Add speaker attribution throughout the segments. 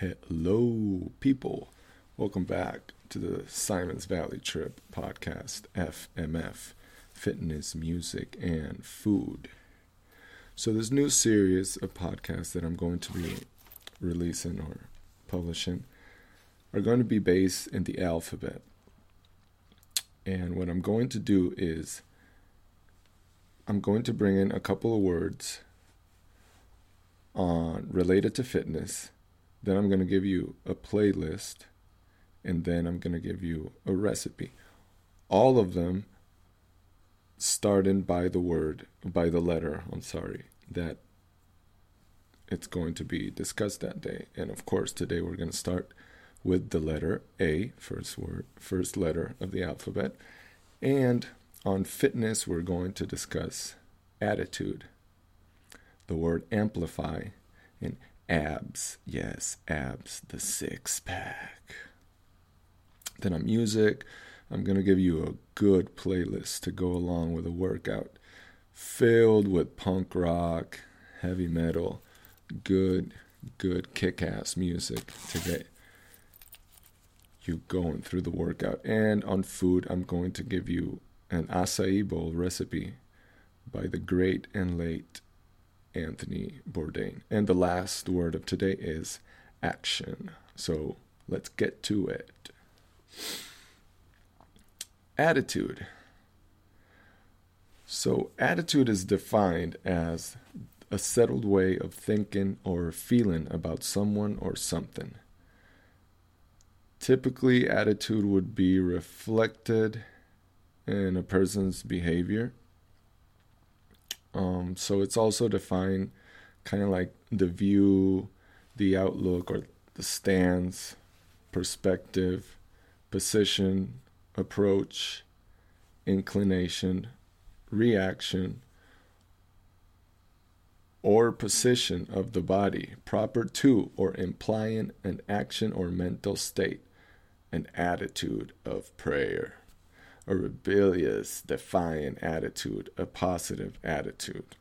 Speaker 1: Hello, people. Welcome back to the Simon's Valley Trip podcast, FMF Fitness, Music, and Food. So, this new series of podcasts that I'm going to be releasing or publishing are going to be based in the alphabet. And what I'm going to do is I'm going to bring in a couple of words on related to fitness then I'm going to give you a playlist and then I'm going to give you a recipe. All of them starting by the word, by the letter, I'm sorry, that it's going to be discussed that day. And of course, today we're going to start with the letter A, first word, first letter of the alphabet. And on fitness, we're going to discuss attitude, the word amplify, and abs. Yes, abs, the six pack. Then on music, I'm going to give you a good playlist to go along with a workout filled with punk rock, heavy metal, good, good kick ass music to get you going through the workout. And on food, I'm going to give you an acai bowl recipe by the great and late Anthony Bourdain. And the last word of today is action. So let's get to it. Attitude. So, attitude is defined as a settled way of thinking or feeling about someone or something. Typically, attitude would be reflected in a person's behavior um, so it's also defined kind of like the view, the outlook, or the stance, perspective, position, approach, inclination, reaction, or position of the body proper to or implying an action or mental state, an attitude of prayer a rebellious, defiant attitude, a positive attitude.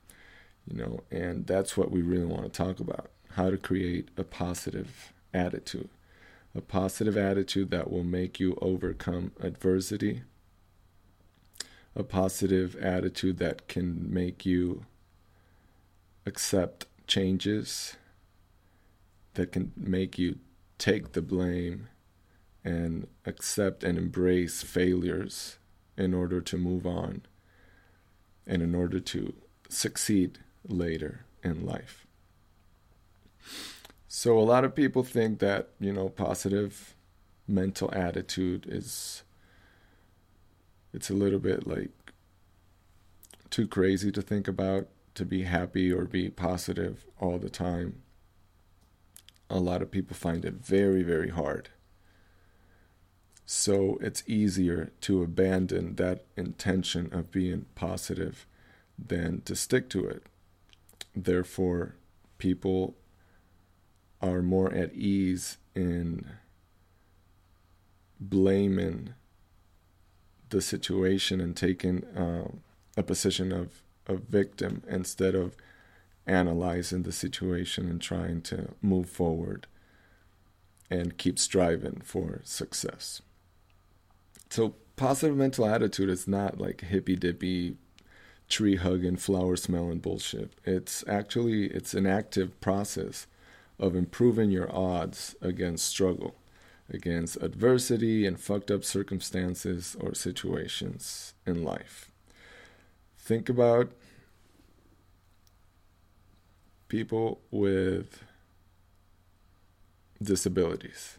Speaker 1: You know, and that's what we really want to talk about how to create a positive attitude. A positive attitude that will make you overcome adversity. A positive attitude that can make you accept changes, that can make you take the blame and accept and embrace failures in order to move on and in order to succeed later in life. So, a lot of people think that, you know, positive mental attitude is, it's a little bit like too crazy to think about to be happy or be positive all the time. A lot of people find it very, very hard so it's easier to abandon that intention of being positive than to stick to it. Therefore, people are more at ease in blaming the situation and taking uh, a position of a victim instead of analyzing the situation and trying to move forward and keep striving for success. So positive mental attitude is not like hippy dippy tree hugging flower smelling bullshit. It's actually it's an active process of improving your odds against struggle against adversity and fucked up circumstances or situations in life. Think about people with disabilities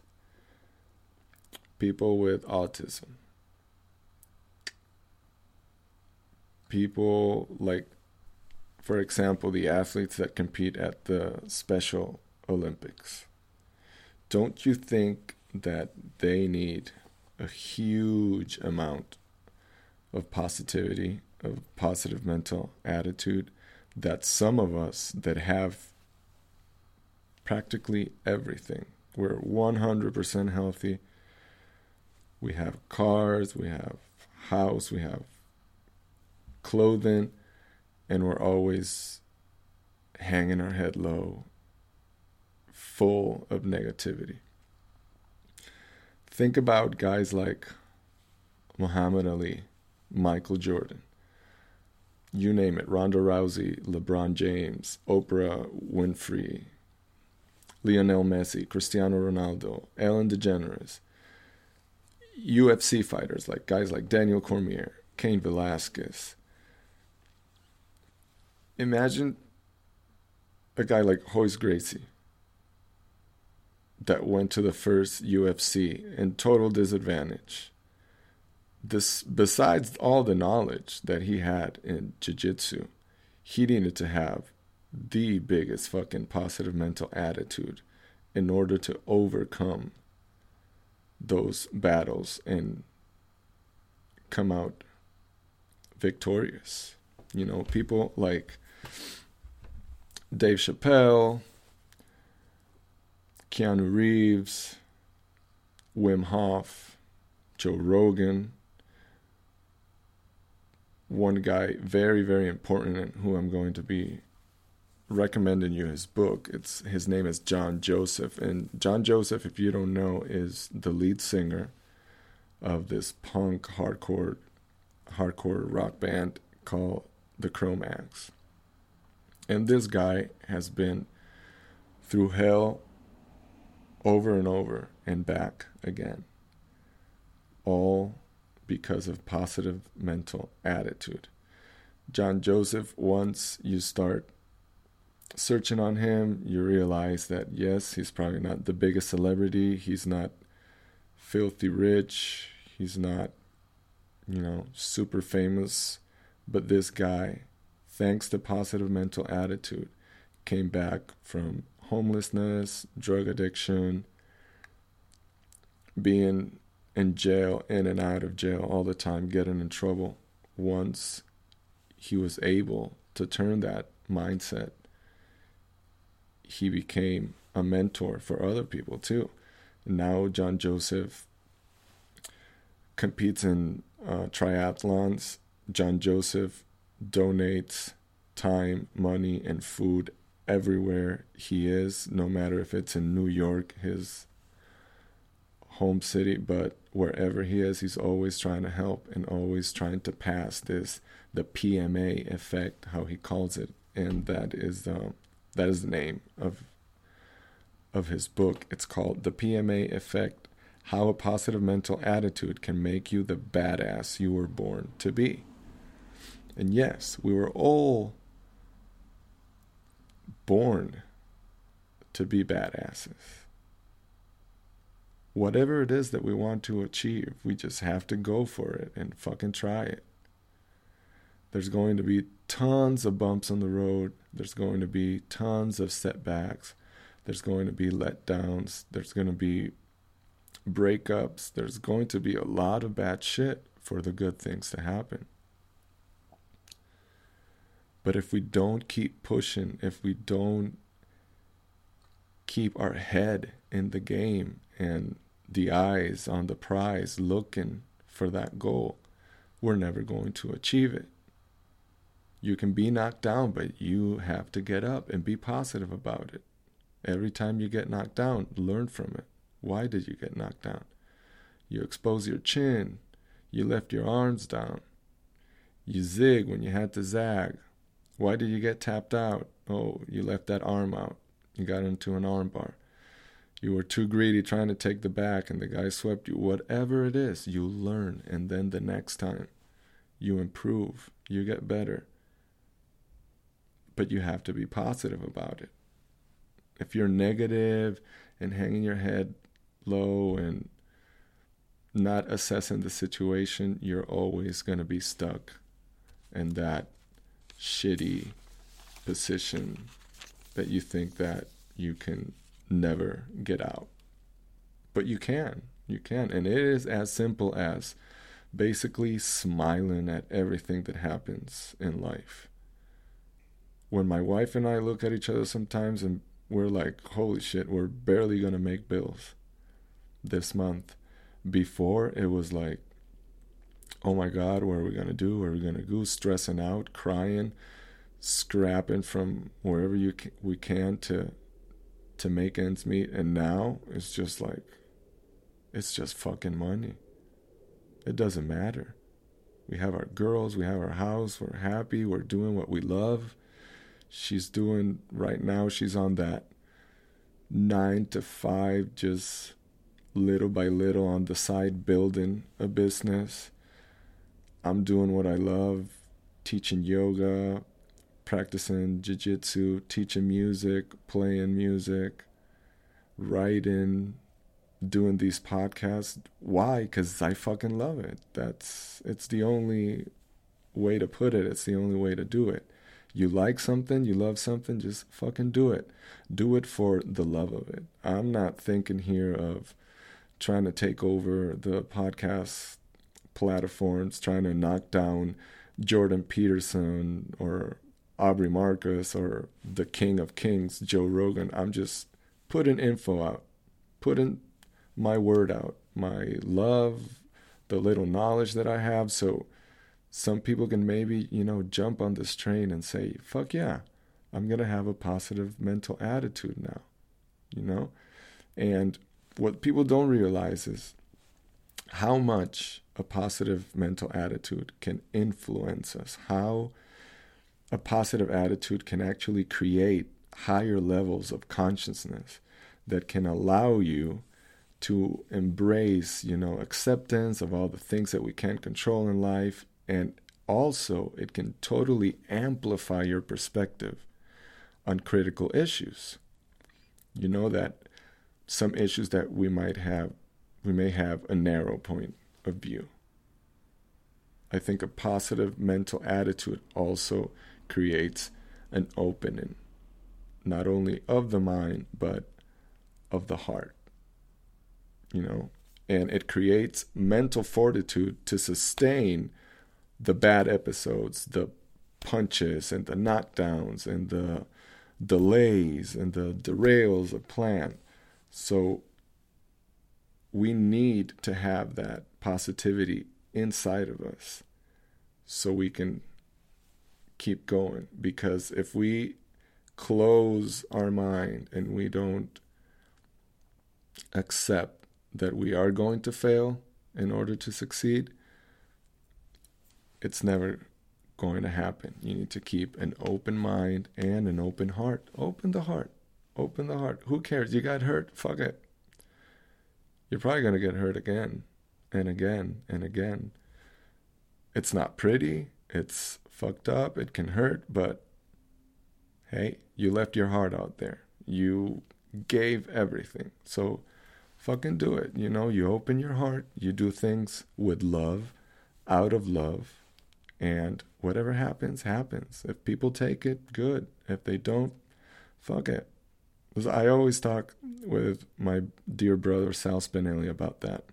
Speaker 1: people with autism. People like for example the athletes that compete at the special olympics. Don't you think that they need a huge amount of positivity of positive mental attitude that some of us that have practically everything we're 100% healthy we have cars we have house we have clothing, and we're always hanging our head low, full of negativity. Think about guys like Muhammad Ali, Michael Jordan, you name it, Ronda Rousey, LeBron James, Oprah Winfrey, Lionel Messi, Cristiano Ronaldo, Ellen DeGeneres, UFC fighters like guys like Daniel Cormier, Cain Velasquez. Imagine a guy like Royce Gracie that went to the first UFC in total disadvantage. This besides all the knowledge that he had in jiu-jitsu, he needed to have the biggest fucking positive mental attitude in order to overcome those battles and come out victorious. You know, people like Dave Chappelle, Keanu Reeves, Wim Hof, Joe Rogan. One guy, very, very important, and who I'm going to be recommending you his book. It's his name is John Joseph, and John Joseph, if you don't know, is the lead singer of this punk hardcore hardcore rock band called the Cro-Mags. And this guy has been through hell over and over and back again. All because of positive mental attitude. John Joseph, once you start searching on him, you realize that yes, he's probably not the biggest celebrity. He's not filthy rich. He's not, you know, super famous. But this guy, thanks to positive mental attitude, came back from homelessness, drug addiction, being in jail, in and out of jail all the time, getting in trouble. Once he was able to turn that mindset, he became a mentor for other people too. Now, John Joseph competes in uh, triathlons. John Joseph donates time, money, and food everywhere he is, no matter if it's in New York, his home city, but wherever he is, he's always trying to help and always trying to pass this the PMA effect, how he calls it, and that is um, that is the name of of his book. It's called The PMA Effect: How a Positive Mental Attitude Can Make You the Badass You Were Born to Be. And yes, we were all born to be badasses. Whatever it is that we want to achieve, we just have to go for it and fucking try it. There's going to be tons of bumps on the road. There's going to be tons of setbacks. There's going to be letdowns. There's going to be breakups. There's going to be a lot of bad shit for the good things to happen. But if we don't keep pushing, if we don't keep our head in the game and the eyes on the prize looking for that goal, we're never going to achieve it. You can be knocked down, but you have to get up and be positive about it. Every time you get knocked down, learn from it. Why did you get knocked down? You expose your chin. You left your arms down. You zig when you had to zag. Why did you get tapped out? Oh, you left that arm out. You got into an armbar. You were too greedy trying to take the back and the guy swept you. Whatever it is, you learn. And then the next time, you improve. You get better. But you have to be positive about it. If you're negative and hanging your head low and not assessing the situation, you're always going to be stuck in that shitty position that you think that you can never get out. But you can. You can. And it is as simple as basically smiling at everything that happens in life. When my wife and I look at each other sometimes and we're like, holy shit, we're barely going to make bills this month. Before, it was like, oh my God, what are we going to do? Are we going to go? Stressing out, crying, scrapping from wherever you we can to to make ends meet. And now it's just like, it's just fucking money. It doesn't matter. We have our girls, we have our house, we're happy, we're doing what we love. She's doing, right now, she's on that nine to five, just little by little on the side, building a business. I'm doing what I love, teaching yoga, practicing jiu-jitsu, teaching music, playing music, writing, doing these podcasts. Why? Cuz I fucking love it. That's it's the only way to put it. It's the only way to do it. You like something, you love something, just fucking do it. Do it for the love of it. I'm not thinking here of trying to take over the podcast platforms, trying to knock down Jordan Peterson or Aubrey Marcus or the King of Kings, Joe Rogan. I'm just putting info out, putting my word out, my love, the little knowledge that I have. So some people can maybe, you know, jump on this train and say, fuck yeah, I'm going to have a positive mental attitude now, you know? And what people don't realize is how much a positive mental attitude can influence us, how a positive attitude can actually create higher levels of consciousness that can allow you to embrace, you know, acceptance of all the things that we can't control in life. And also, it can totally amplify your perspective on critical issues. You know that some issues that we might have, we may have a narrow point of view. I think a positive mental attitude also creates an opening, not only of the mind, but of the heart. You know, and it creates mental fortitude to sustain the bad episodes, the punches and the knockdowns and the delays and the derails of plan. So we need to have that positivity inside of us so we can keep going because if we close our mind and we don't accept that we are going to fail in order to succeed, it's never going to happen. You need to keep an open mind and an open heart. Open the heart. Open the heart. Who cares? You got hurt? Fuck it. You're probably going to get hurt again and again and again. It's not pretty. It's fucked up. It can hurt, but hey, you left your heart out there. You gave everything. So fucking do it. You know, you open your heart, you do things with love, out of love, and whatever happens, happens. If people take it, good. If they don't, fuck it. I always talk with my dear brother Sal Spinelli about that.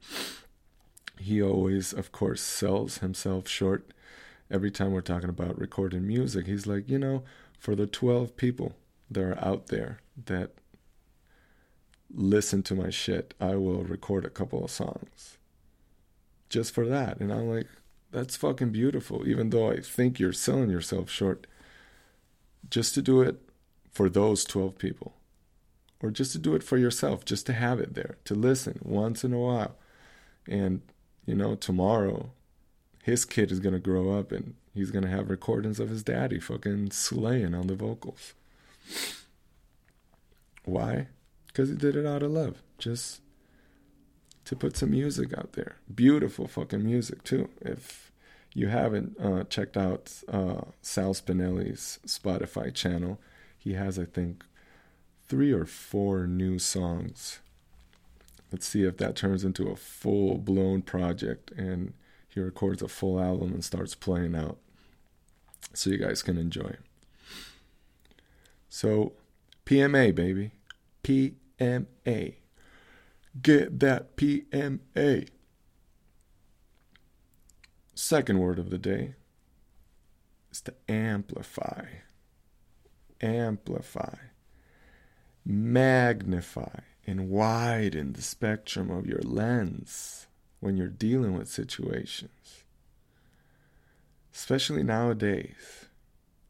Speaker 1: He always, of course, sells himself short every time we're talking about recording music, he's like, you know, for the 12 people that are out there that listen to my shit, I will record a couple of songs just for that. And I'm like, that's fucking beautiful. Even though I think you're selling yourself short, just to do it for those 12 people, or just to do it for yourself, just to have it there, to listen once in a while. And, you know, tomorrow his kid is gonna grow up and he's gonna have recordings of his daddy fucking slaying on the vocals. Why? Because he did it out of love. Just to put some music out there. Beautiful fucking music too. If you haven't uh, checked out uh, Sal Spinelli's Spotify channel, he has I think three or four new songs. Let's see if that turns into a full blown project and he records a full album and starts playing out so you guys can enjoy. So, PMA, baby. PMA. Get that PMA. Second word of the day is to amplify. Amplify. Magnify and widen the spectrum of your lens when you're dealing with situations. Especially nowadays,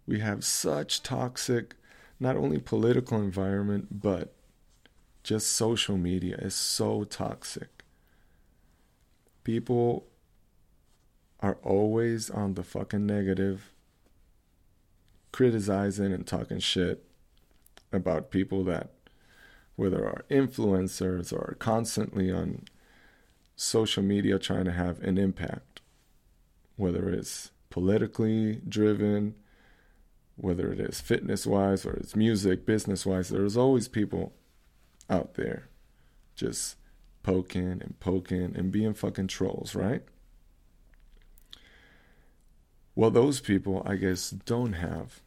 Speaker 1: we have such toxic, not only political environment, but just social media is so toxic. People are always on the fucking negative, criticizing and talking shit about people that, whether are influencers or are constantly on social media trying to have an impact, whether it's politically driven, whether it is fitness wise or it's music, business wise, there's always people out there just poking and poking and being fucking trolls, right? Well, those people, I guess, don't have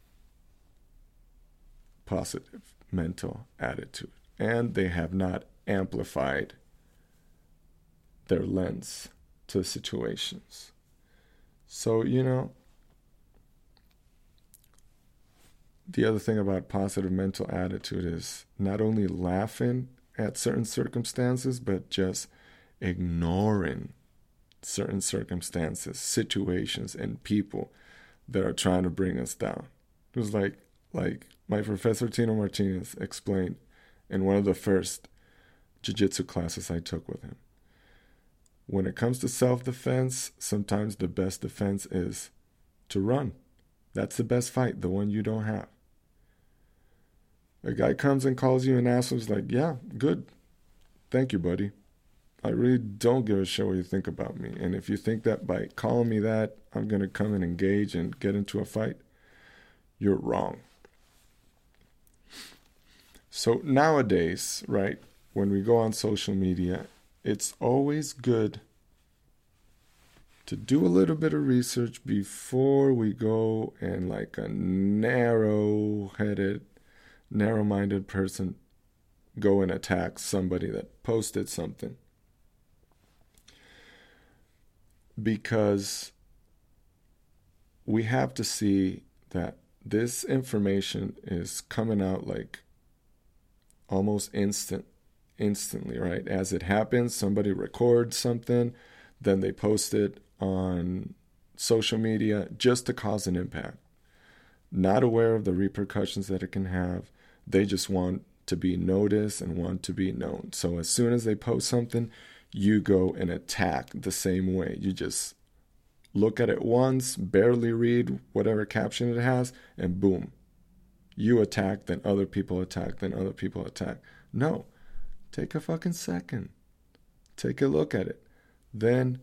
Speaker 1: positive mental attitude and they have not amplified their lens to situations. So, you know, the other thing about positive mental attitude is not only laughing at certain circumstances, but just ignoring certain circumstances, situations, and people that are trying to bring us down. It was like like my professor Tino Martinez explained in one of the first jiu-jitsu classes I took with him. When it comes to self-defense, sometimes the best defense is to run. That's the best fight, the one you don't have. A guy comes and calls you an asshole. He's like, yeah, good. Thank you, buddy. I really don't give a shit what you think about me. And if you think that by calling me that, I'm going to come and engage and get into a fight, you're wrong. So nowadays, right, when we go on social media, it's always good to do a little bit of research before we go and like a narrow headed narrow minded person go and attack somebody that posted something. Because we have to see that this information is coming out like almost instant instantly right as it happens somebody records something then they post it on social media just to cause an impact not aware of the repercussions that it can have they just want to be noticed and want to be known. So as soon as they post something, you go and attack the same way. You just look at it once, barely read whatever caption it has, and boom. You attack, then other people attack, then other people attack. No. Take a fucking second. Take a look at it. Then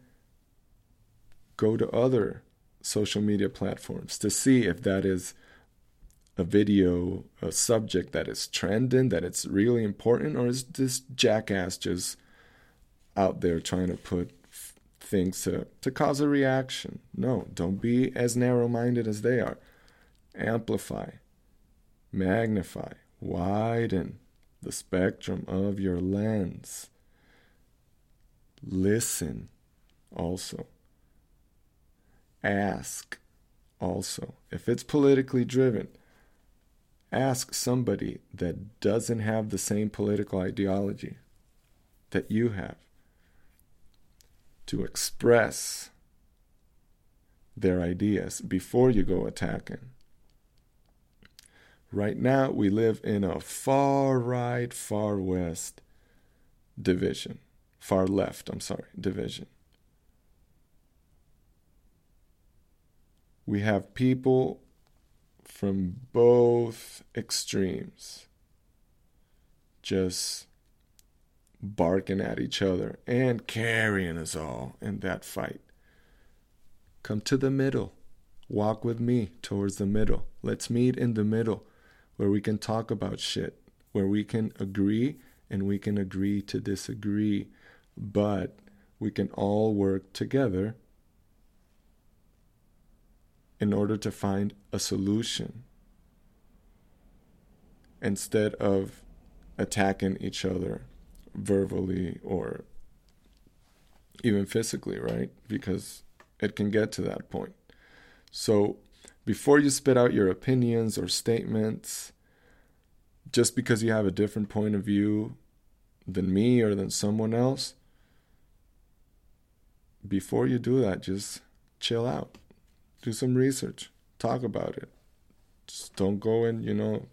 Speaker 1: go to other social media platforms to see if that is a video, a subject that is trending, that it's really important, or is this jackass just out there trying to put things to, to cause a reaction? No, don't be as narrow minded as they are. Amplify, magnify, widen the spectrum of your lens. Listen also. Ask also. If it's politically driven, ask somebody that doesn't have the same political ideology that you have to express their ideas before you go attacking. Right now, we live in a far right, far west division. Far left, I'm sorry, division. We have people from both extremes, just barking at each other and carrying us all in that fight. Come to the middle. Walk with me towards the middle. Let's meet in the middle where we can talk about shit, where we can agree and we can agree to disagree, but we can all work together in order to find a solution instead of attacking each other verbally or even physically, right? Because it can get to that point. So before you spit out your opinions or statements, just because you have a different point of view than me or than someone else, before you do that, just chill out do some research, talk about it. Just don't go and, you know,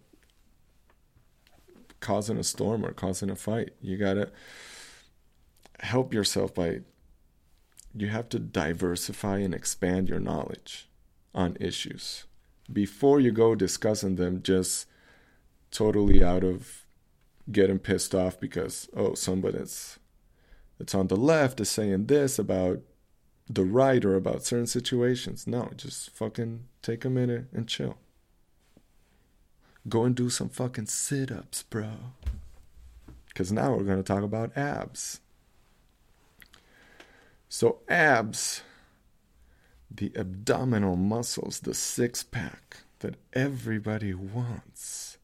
Speaker 1: causing a storm or causing a fight. You got to help yourself by you have to diversify and expand your knowledge on issues before you go discussing them just totally out of getting pissed off because oh somebody that's that's on the left is saying this about the right or about certain situations. No, just fucking take a minute and chill. Go and do some fucking sit ups, bro. Because now we're going to talk about abs. So, abs, the abdominal muscles, the six pack that everybody wants,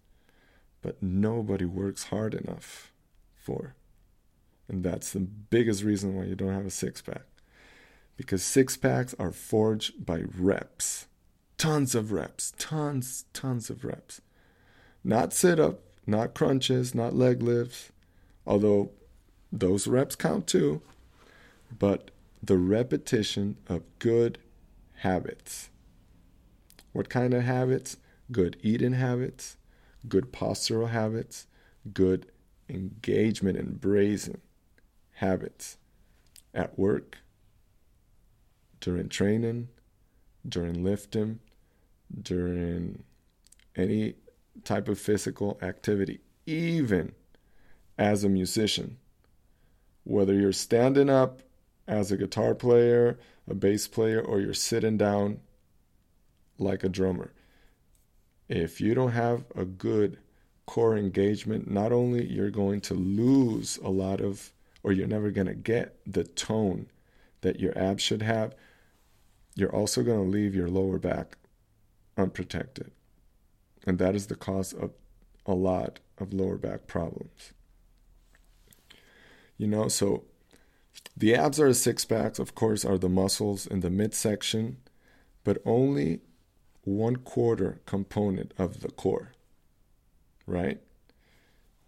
Speaker 1: but nobody works hard enough for. And that's the biggest reason why you don't have a six pack. Because six packs are forged by reps. Tons of reps. Tons, tons of reps. Not sit up, not crunches, not leg lifts, although those reps count too, but the repetition of good habits. What kind of habits? Good eating habits, good postural habits, good engagement and brazen habits at work, during training, during lifting, during any type of physical activity, even as a musician. Whether you're standing up as a guitar player, a bass player, or you're sitting down like a drummer. If you don't have a good core engagement, not only you're going to lose a lot of, or you're never going to get the tone that your abs should have, you're also going to leave your lower back unprotected. And that is the cause of a lot of lower back problems. You know, so the abs are a six packs, of course, are the muscles in the midsection, but only one quarter component of the core, right?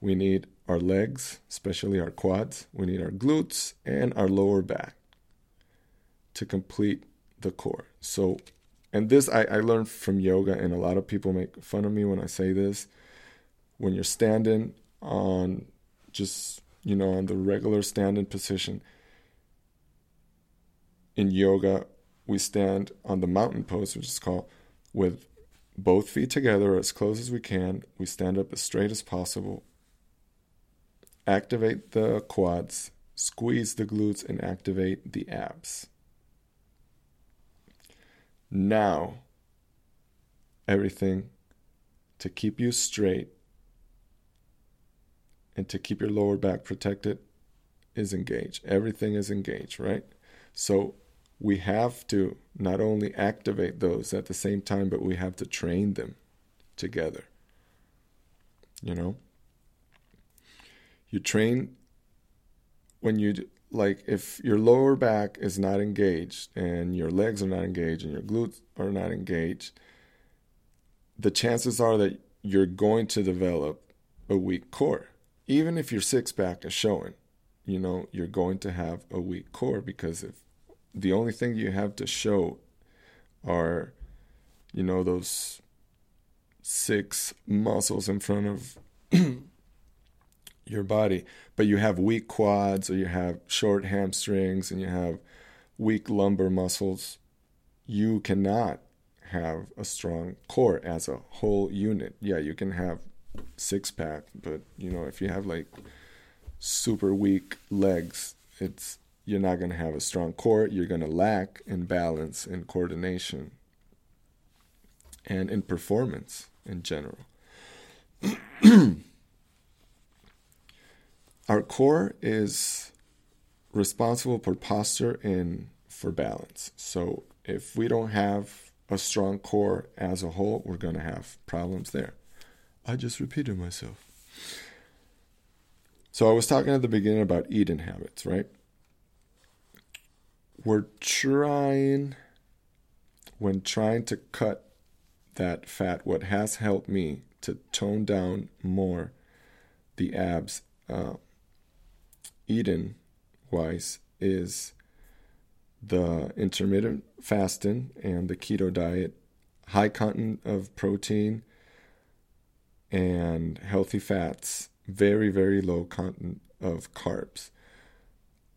Speaker 1: We need our legs, especially our quads. We need our glutes and our lower back to complete the core. So and this I, I learned from yoga and a lot of people make fun of me when i say this. When you're standing on just you know on the regular standing position in yoga we stand on the mountain pose which is called with both feet together as close as we can we stand up as straight as possible. Activate the quads squeeze the glutes and activate the abs now everything to keep you straight and to keep your lower back protected is engaged. Everything is engaged, right? So we have to not only activate those at the same time, but we have to train them together. You know? You train when you like if your lower back is not engaged and your legs are not engaged and your glutes are not engaged, the chances are that you're going to develop a weak core. Even if your six pack is showing, you know, you're going to have a weak core because if the only thing you have to show are, you know, those six muscles in front of your body, but you have weak quads or you have short hamstrings and you have weak lumbar muscles, you cannot have a strong core as a whole unit. Yeah, you can have six pack, but you know, if you have like super weak legs, it's you're not going to have a strong core. You're going to lack in balance and coordination and in performance in general. Our core is responsible for posture and for balance. So if we don't have a strong core as a whole, we're going to have problems there. I just repeated myself. So I was talking at the beginning about eating habits, right? We're trying, when trying to cut that fat, what has helped me to tone down more the abs uh, eating wise is the intermittent fasting and the keto diet, high content of protein and healthy fats, very, very low content of carbs.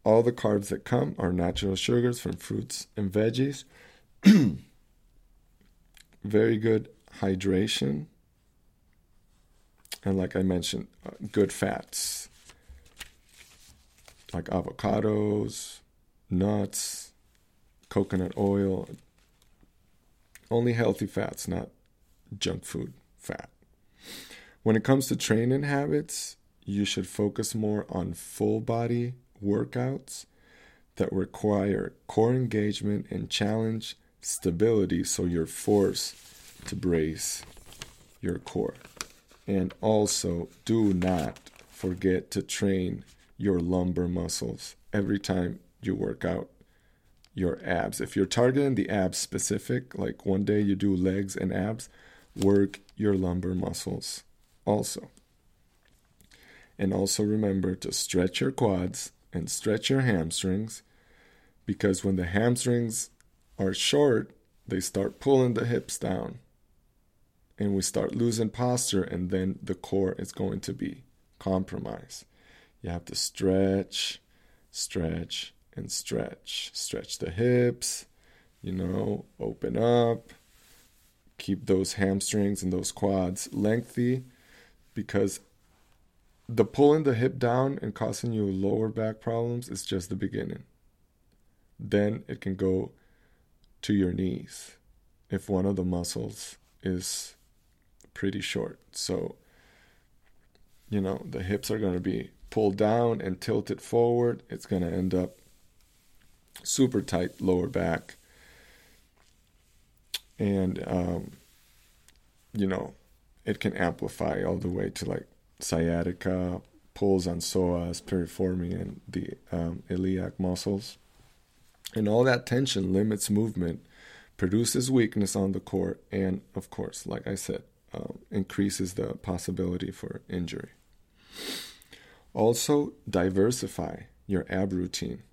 Speaker 1: All the carbs that come are natural sugars from fruits and veggies. very good hydration. And like I mentioned, uh, good fats like avocados, nuts, coconut oil. Only healthy fats, not junk food fat. When it comes to training habits, you should focus more on full body workouts that require core engagement and challenge stability so you're forced to brace your core. And also, do not forget to train your lumbar muscles every time you work out your abs. If you're targeting the abs specific, like one day you do legs and abs, work your lumbar muscles also. And also remember to stretch your quads and stretch your hamstrings because when the hamstrings are short, they start pulling the hips down and we start losing posture, and then the core is going to be compromised. You have to stretch, stretch, and stretch. Stretch the hips, you know, open up, keep those hamstrings and those quads lengthy because the pulling the hip down and causing you lower back problems is just the beginning. Then it can go to your knees if one of the muscles is pretty short. So, you know, the hips are going to be pulled down and tilt it forward. It's going to end up super tight lower back. And, um, you know, it can amplify all the way to like sciatica, pulls on psoas, piriformis, and the um, iliac muscles. And all that tension limits movement, produces weakness on the core, and of course, like I said, um, increases the possibility for injury. Also, diversify your ab routine,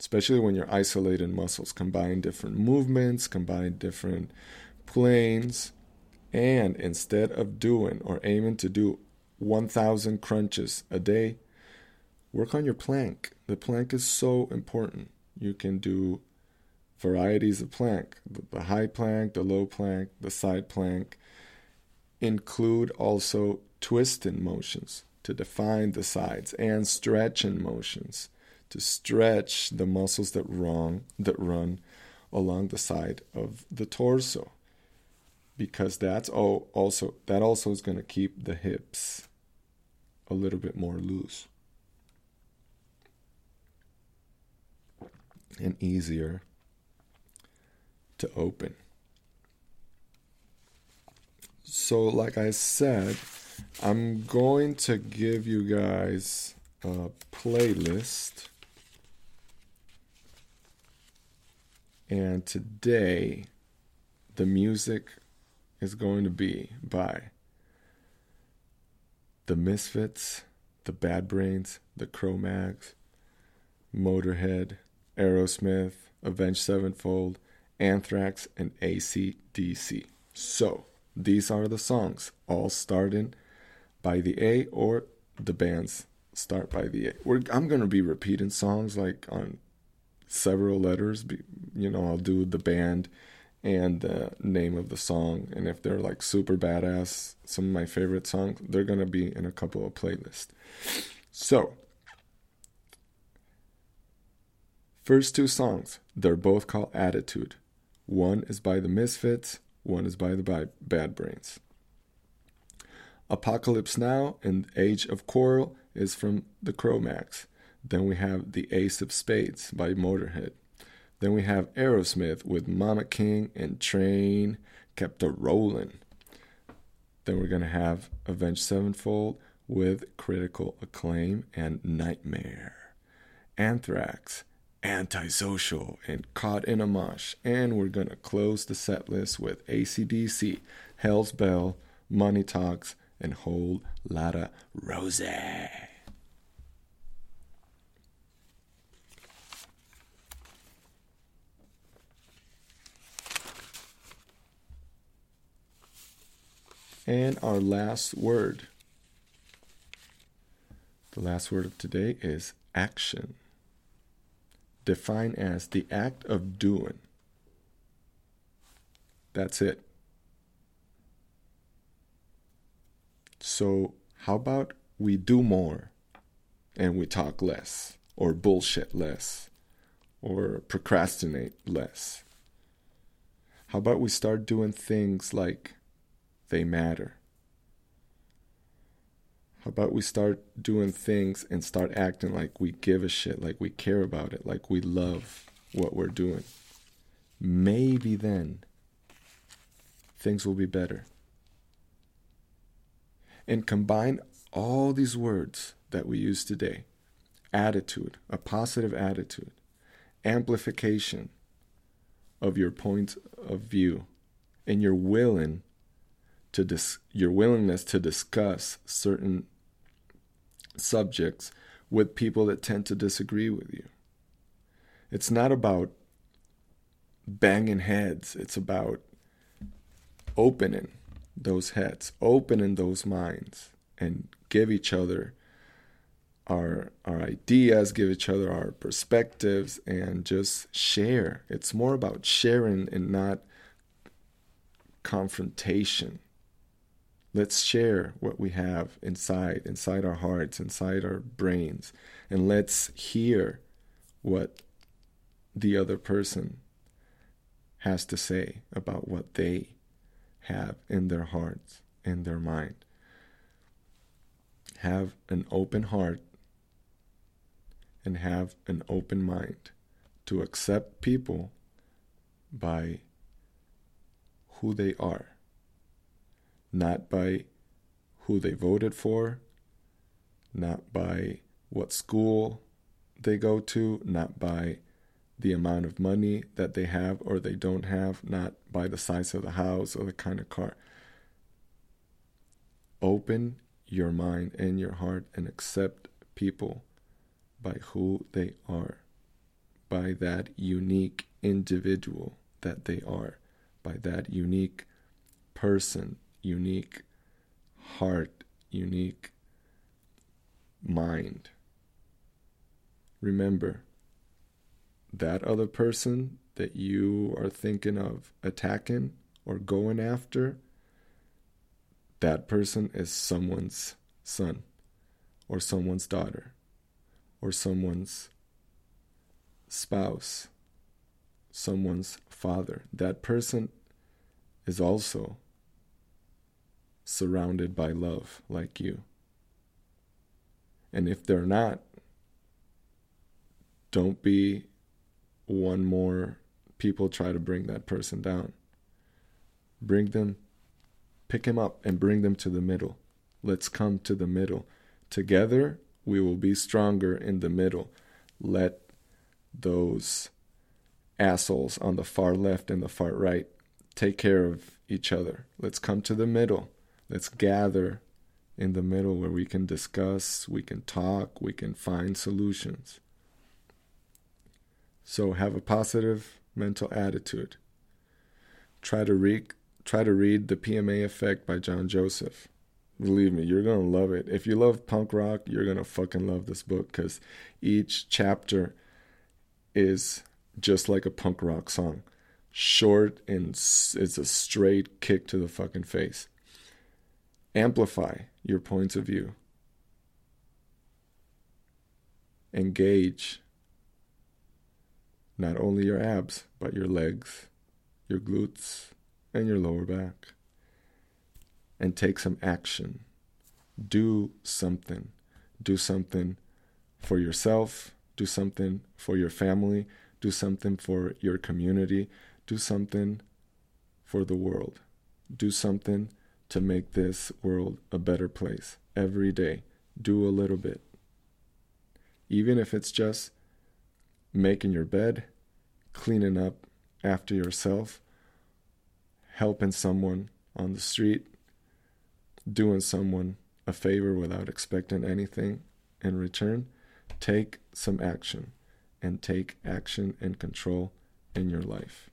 Speaker 1: especially when you're isolating muscles. Combine different movements, combine different planes, and instead of doing or aiming to do 1,000 crunches a day, work on your plank. The plank is so important. You can do varieties of plank the high plank, the low plank, the side plank. Include also twisting motions to define the sides and stretching motions to stretch the muscles that run that run along the side of the torso because that's all also that also is going to keep the hips a little bit more loose and easier to open. So like I said, I'm going to give you guys a playlist. And today the music is going to be by the Misfits, the Bad Brains, the Cro-Mags, Motorhead, Aerosmith, Avenged Sevenfold, Anthrax, and AC/DC. So, these are the songs, all starting by the A or the bands start by the A. We're, I'm going to be repeating songs like on several letters. You know, I'll do the band and the name of the song. And if they're like super badass, some of my favorite songs, they're going to be in a couple of playlists. So, first two songs, they're both called Attitude. One is by the Misfits, one is by the Bad Brains. Apocalypse Now and Age of Quarrel is from the Cro-Mags. Then we have The Ace of Spades by Motorhead. Then we have Aerosmith with Mama Kin and Train Kept a Rollin'. Then we're going to have Avenged Sevenfold with Critical Acclaim and Nightmare. Anthrax, Antisocial, and Caught in a Mosh. And we're going to close the set list with AC/DC, Hell's Bell, Money Talks, and Whole Lotta Rosie. And our last word The last word of today is action. Define as the act of doing. That's it. So, how about we do more and we talk less, or bullshit less, or procrastinate less? How about we start doing things like they matter? How about we start doing things and start acting like we give a shit, like we care about it, like we love what we're doing? Maybe then things will be better. And combine all these words that we use today attitude, a positive attitude, amplification of your point of view, and your willing to dis- your willingness to discuss certain subjects with people that tend to disagree with you. It's not about banging heads, it's about opening those heads, opening those minds, and give each other our our ideas, give each other our perspectives, and just share. It's more about sharing and not confrontation. Let's share what we have inside, inside our hearts, inside our brains, and let's hear what the other person has to say about what they have in their hearts, in their mind. Have an open heart and have an open mind to accept people by who they are not by who they voted for, not by what school they go to, not by the amount of money that they have or they don't have, not by the size of the house or the kind of car. Open your mind and your heart and accept people by who they are, by that unique individual that they are, by that unique person unique heart, unique mind. Remember, that other person that you are thinking of attacking or going after, that person is someone's son or someone's daughter or someone's spouse, someone's father. That person is also surrounded by love like you. And if they're not, don't be one more people try to bring that person down. Bring them, pick him up and bring them to the middle. Let's come to the middle. Together, we will be stronger in the middle. Let those assholes on the far left and the far right take care of each other. Let's come to the middle Let's gather in the middle where we can discuss, we can talk, we can find solutions. So have a positive mental attitude. Try to read try to read The PMA Effect by John Joseph. Believe me, you're going to love it. If you love punk rock, you're going to fucking love this book cuz each chapter is just like a punk rock song. Short and it's a straight kick to the fucking face amplify your points of view. Engage not only your abs, but your legs, your glutes, and your lower back. And take some action. Do something. Do something for yourself. Do something for your family. Do something for your community. Do something for the world. Do something to make this world a better place every day. Do a little bit. Even if it's just making your bed, cleaning up after yourself, helping someone on the street, doing someone a favor without expecting anything in return, take some action and take action and control in your life.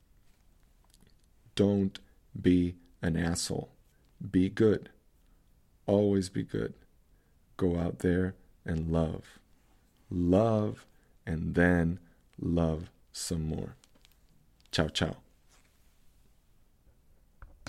Speaker 1: Don't be an asshole. Be good. Always be good. Go out there, and love. Love and then love some more. Ciao, ciao.